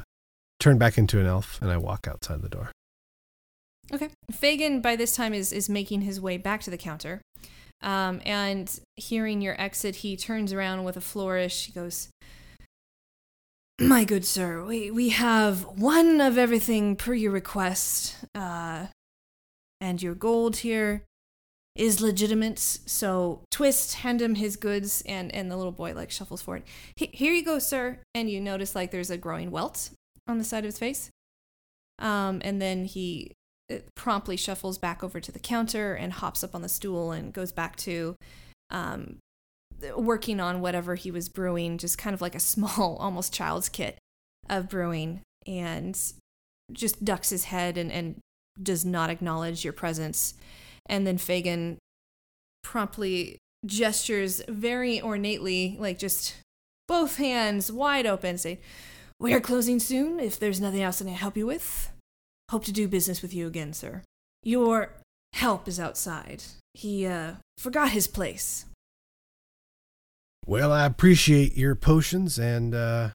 turn back into an elf and I walk outside the door. Okay. Fagin, by this time, is, is making his way back to the counter. Um, and hearing your exit, he turns around with a flourish. He goes, My good sir, we, we have one of everything per your request. Uh, and your gold here is legitimate. So twist, hand him his goods, and, and the little boy like shuffles forward. "He- Here you go, sir. And you notice like there's a growing welt on the side of his face. Um, and then he it promptly shuffles back over to the counter and hops up on the stool and goes back to um, working on whatever he was brewing, just kind of like a small, almost child's kit of brewing, and just ducks his head and, and does not acknowledge your presence. And then Fagin promptly gestures very ornately, like just both hands wide open, saying, We are closing soon. If there's nothing else I can help you with, Hope to do business with you again, sir. Your help is outside. He, uh, forgot his place. Well, I appreciate your potions, and uh,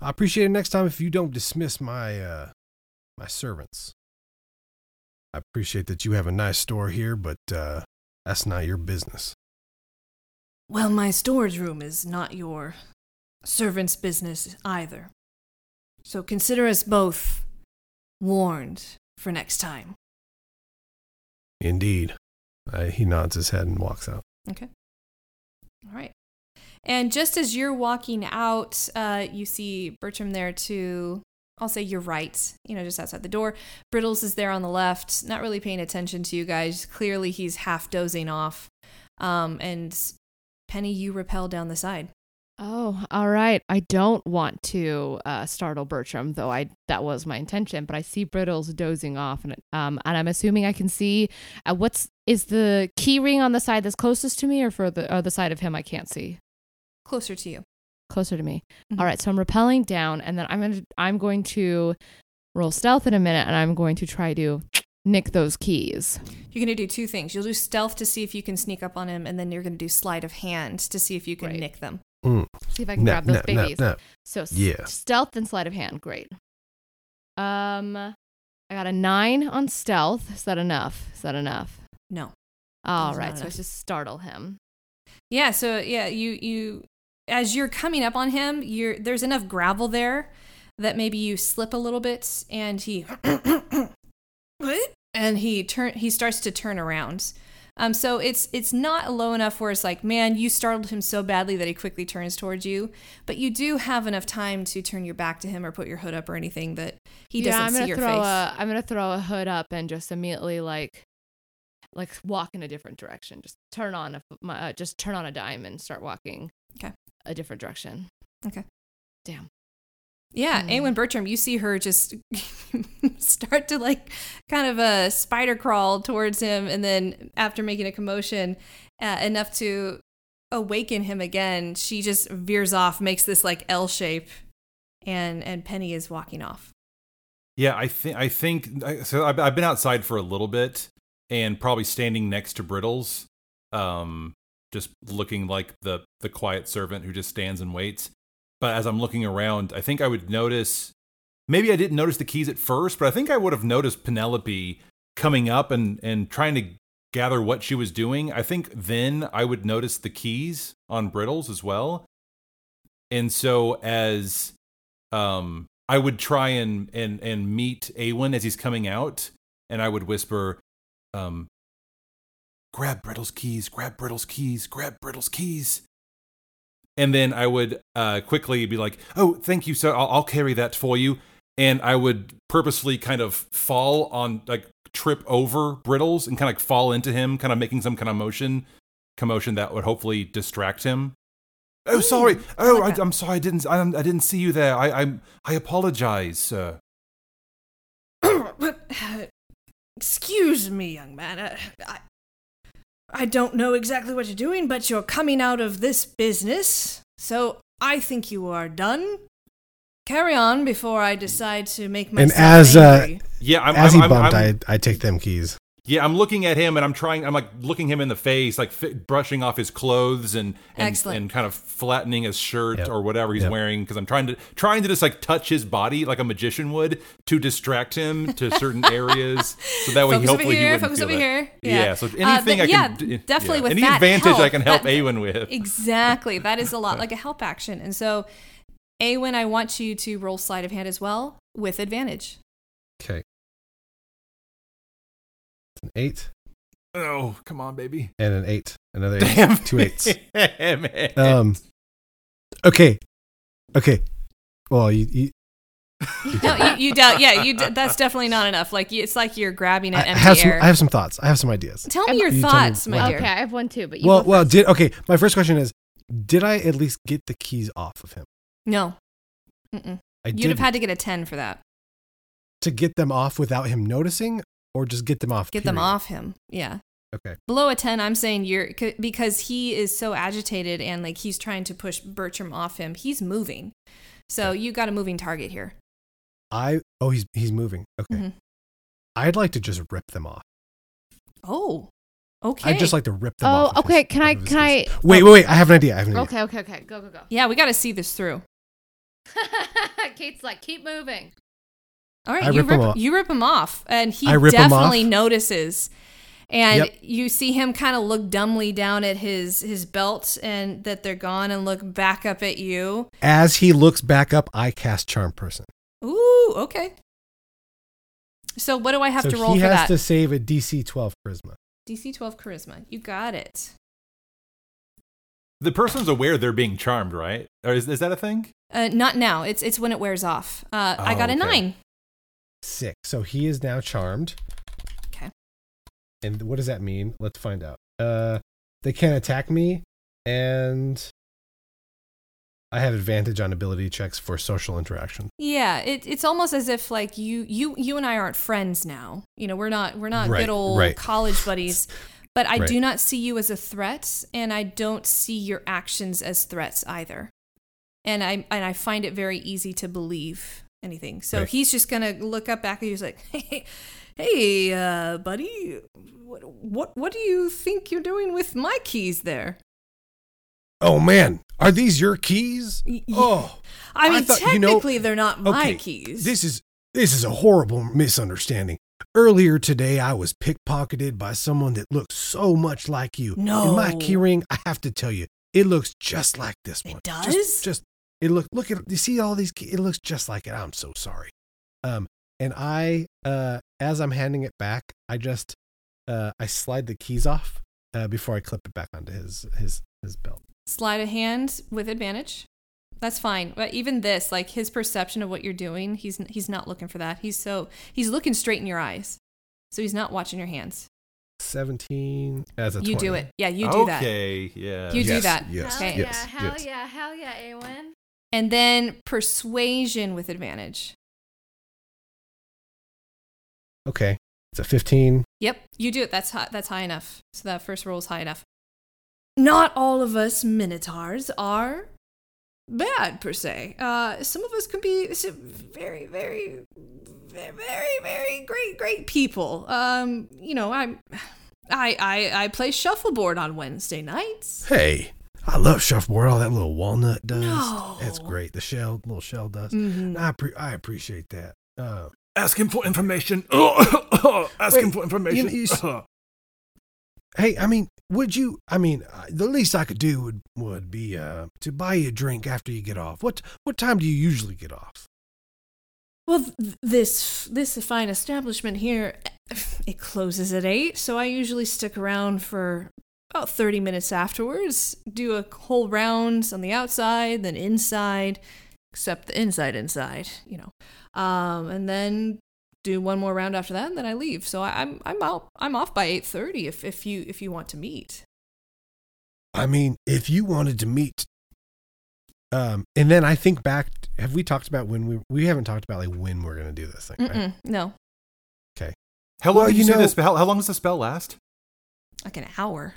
I appreciate it next time if you don't dismiss my uh, my servants. I appreciate that you have a nice store here, but uh, that's not your business. Well, my storage room is not your servant's business either. So consider us both warned for next time. Indeed. Uh, he nods his head and walks out. Okay. All right. And just as you're walking out, uh, you see Bertram there to, I'll say you're right, you know, just outside the door. Brittles is there on the left, not really paying attention to you guys. Clearly, he's half dozing off. Um, and Penny, you repel down the side. Oh, all right. I don't want to uh, startle Bertram, though I that was my intention. But I see Brittles dozing off, and um, and I'm assuming I can see uh, what's is the key ring on the side that's closest to me, or for the other side of him I can't see. Closer to you. Closer to me. Mhm. All right, so I'm repelling down, and then I'm gonna I'm going to roll stealth in a minute, and I'm going to try to nick those keys. You're going to do two things. You'll do stealth to see if you can sneak up on him, and then you're going to do sleight of hand to see if you can Right. nick them. Mm. See if I can No, grab those no, no, babies. no. So Yeah. stealth and sleight of hand. Great. Um, I got a nine on stealth. Is that enough? Is that enough? No. All That's right. not So enough. it's just startle him. Yeah, so yeah, you you as you're coming up on him, you're there's enough gravel there that maybe you slip a little bit and he and he turn he starts to turn around. Um so it's it's not low enough where it's like, man, you startled him so badly that he quickly turns towards you, but you do have enough time to turn your back to him or put your hood up or anything that he doesn't yeah, I'm gonna your throw face. a I'm gonna throw a hood up and just immediately like like walk in a different direction. Just turn on a my, uh, just turn on a dime and start walking. Okay. A different direction. Okay. Damn. Yeah, Hmm. Awen Bertram, you see her just start to like kind of a spider crawl towards him, and then after making a commotion uh, enough to awaken him again, she just veers off, makes this like L shape, and and Penny is walking off. Yeah, I think I think so. I've, I've been outside for a little bit and probably standing next to Brittles, um, just looking like the the quiet servant who just stands and waits. But as I'm looking around, I think I would notice. Maybe I didn't notice the keys at first, but I think I would have noticed Penelope coming up and and trying to gather what she was doing. I think then I would notice the keys on Brittles as well. And so as um I would try and and and meet Awen as he's coming out, and I would whisper, um, "Grab Brittle's keys, grab Brittle's keys, grab Brittle's keys." And then I would uh, quickly be like, "Oh, thank you, sir. I'll, I'll carry that for you." And I would purposely kind of fall on, like, trip over Brittles and kind of like fall into him, kind of making some kind of motion, commotion that would hopefully distract him. Oh, sorry. Oh, I, I'm sorry. I didn't. I, I didn't see you there. I, I, I apologize, sir. excuse me, young man. I, I I don't know exactly what you're doing, but you're coming out of this business, so I think you are done. Carry on before I decide to make And myself as, uh, angry. Yeah, I'm. As I'm, he I'm- bumped, I'm- I I take them keys. Yeah, I'm looking at him and I'm trying. I'm like looking him in the face, like fi- brushing off his clothes and and, and kind of flattening his shirt Yep. or whatever he's Yep. wearing because I'm trying to trying to just like touch his body like a magician would to distract him to certain areas, so that way Focus over hopefully he here, wouldn't focus feel over that. here. Yeah. Yeah. so Uh, anything th- I yeah, can d- definitely yeah. with any that advantage I can help that- Awen with. Exactly. That is a lot like a help action. And so, Awen, I want you to roll sleight of hand as well with advantage. Okay. An eight Oh, come on, baby! and an eight. Another eight. Damn, Two eights. Damn it. Um. Okay. Okay. Well, you, you No, you, you doubt. Yeah, you. d- That's definitely not enough. Like you, it's like you're grabbing I at empty have some. air. I have some thoughts. I have some ideas. tell me your You tell me thoughts, my dear. Okay, I have one too, but you Well, well, first. did okay. My first question is, did I at least get the keys off of him? No. Mm-mm. I You'd did have had to get a ten for that. to get them off without him noticing, or just get them off. Get them off him. Yeah. Okay. Below a 10, I'm saying you're c- because he is so agitated and like he's trying to push Bertram off him. He's moving. So you got a moving target here. I oh he's he's moving. Okay. Mhm. I'd like to just rip them off. Oh. Okay. I'd just like to rip them Oh, off. of okay, his- can I- of his can keys. I- Wait, wait, wait. I have an idea. I have an idea. Okay, okay, okay. Go, go, go. Yeah, we got to see this through. Kate's like, keep moving. All right, I you rip him rip off. you rip him off, and he I rip him definitely off. notices. And Yep. you see him kind of look dumbly down at his his belt, and that they're gone, and look back up at you. As he looks back up, I cast Charm Person. Ooh, okay. So what do I have so to roll he has that? to save a DC 12 Charisma. DC 12 charisma. You got it. The person's aware they're being charmed, right? Or is, is that a thing? Uh, not now. It's it's when it wears off. Uh, I Oh, got a okay. nine. Sick. So he is now charmed. Okay. And what does that mean? Let's find out. Uh, they can't attack me, and I have advantage on ability checks for social interaction. Yeah, it, it's almost as if like you you you and I aren't friends now. You know, we're not we're not Right, good old right. college buddies. But I Right. do not see you as a threat, and I don't see your actions as threats either. And I and I find it very easy to believe anything. So Right. he's just gonna look up back at you. He's like, "Hey, hey, uh, buddy, what what what do you think you're doing with my keys there?" Oh man, are these your keys? Y- y- Oh, I I mean, thought- you know- technically, they're not my okay, keys. This is this is a horrible misunderstanding. Earlier today, I was pickpocketed by someone that looks so much like you. No. And my keyring, I have to tell you, it looks just like this It one. does? Just, just it look look at you see all these. It looks just like it. I'm so sorry. Um, and I, uh, as I'm handing it back, I just, uh, I slide the keys off, uh, before I clip it back onto his his his belt. Slide a hand with advantage. That's fine. But even this, like his perception of what you're doing, he's he's not looking for that. He's so he's looking straight in your eyes. So he's not watching your hands. Seventeen as a You 20. do it. Yeah, you do that. okay, yeah. You do that. Yes. Hell Okay. yeah, Yes. hell yes. yeah, hell yeah, Awen. And then persuasion with advantage. Okay. It's a fifteen. Yep, you do it. That's high, that's high enough. So that first roll is high enough. Not all of us minotaurs are bad per se. Uh, some of us can be very, very, very, very, very great, great people. Um, you know, I'm, I, I, I play shuffleboard on Wednesday nights. Hey, I love shuffleboard. All that little walnut dust. No. That's great. The shell, little shell dust. Mhm. I pre- I appreciate that. Uh, Ask him for information. Ask him for information. you- you- hey, I mean, would you? I mean, uh, the least I could do would would be uh, to buy you a drink after you get off. What what time do you usually get off? Well, th- this this fine establishment here, it closes at eight, so I usually stick around for about thirty minutes afterwards. Do a whole round on the outside, then inside, except the inside inside, you know, um, and then do one more round after that, and then I leave. So I, I'm I'm out I'm off by eight thirty if if you if you want to meet. I mean, if you wanted to meet, um, and then I think back. Have we talked about when we we haven't talked about like when we're gonna do this thing? Right? No, How long Well, you, you know- this spell? How long does the spell last? like an hour.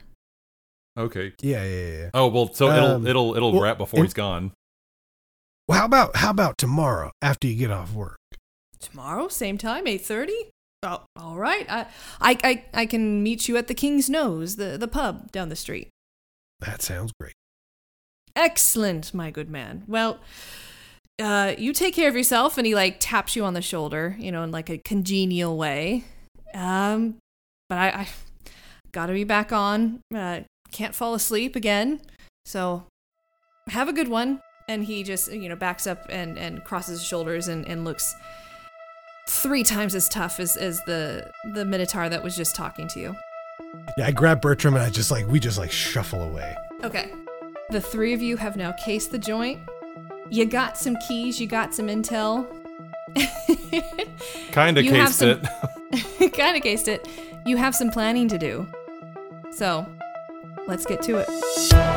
Okay. Yeah, yeah, yeah. yeah. Oh well, so Um, it'll it'll it'll well, wrap before and- he's gone. Well, how about how about tomorrow after you get off work? Tomorrow, same time, eight thirty. Oh, all right. I, I, I, I can meet you at the King's Nose, the the pub down the street. That sounds great. Excellent, my good man. Well, uh, you take care of yourself, and he like taps you on the shoulder, you know, in like a congenial way. Um, but I, I gotta be back on. Uh, can't fall asleep again. So have a good one. And he just, you know, backs up and, and crosses his shoulders and, and looks three times as tough as, as the the Minotaur that was just talking to you. Yeah, I grab Bertram and I just like we just like shuffle away. Okay. The three of you have now cased the joint. You got some keys, you got some intel. Kind of You have cased some- it. kind of cased it. You have some planning to do. So, let's get to it.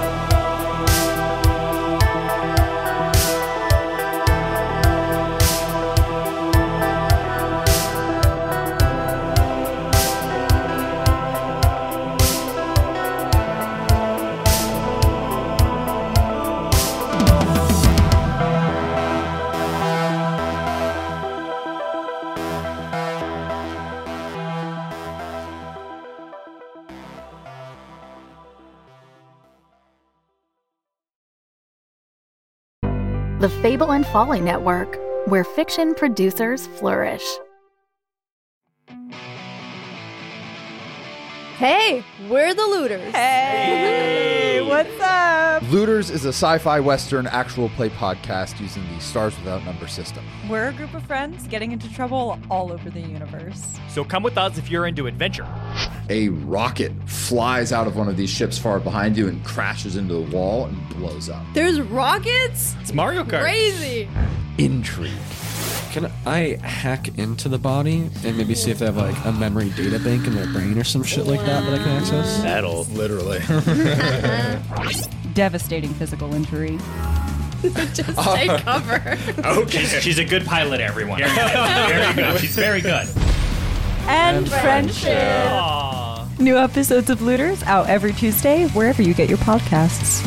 Fable and Folly Network, where fiction producers flourish. Hey, we're the looters. Hey, what's up? Looters is a sci fi western actual play podcast using the Stars Without Number system. We're a group of friends getting into trouble all over the universe. So come with us if you're into adventure. A rocket flies out of one of these ships far behind you and crashes into the wall and blows up. There's rockets? It's Mario Kart. Crazy. Intrigue. Can I hack into the body and maybe see if they have like a memory data bank in their brain or some shit like that that I can access? That'll Literally. Devastating physical injury. Just oh. take cover. Okay. She's, she's a good pilot, everyone. very good. She's very good. And, friendship. Aww. New episodes of Looters out every Tuesday, wherever you get your podcasts.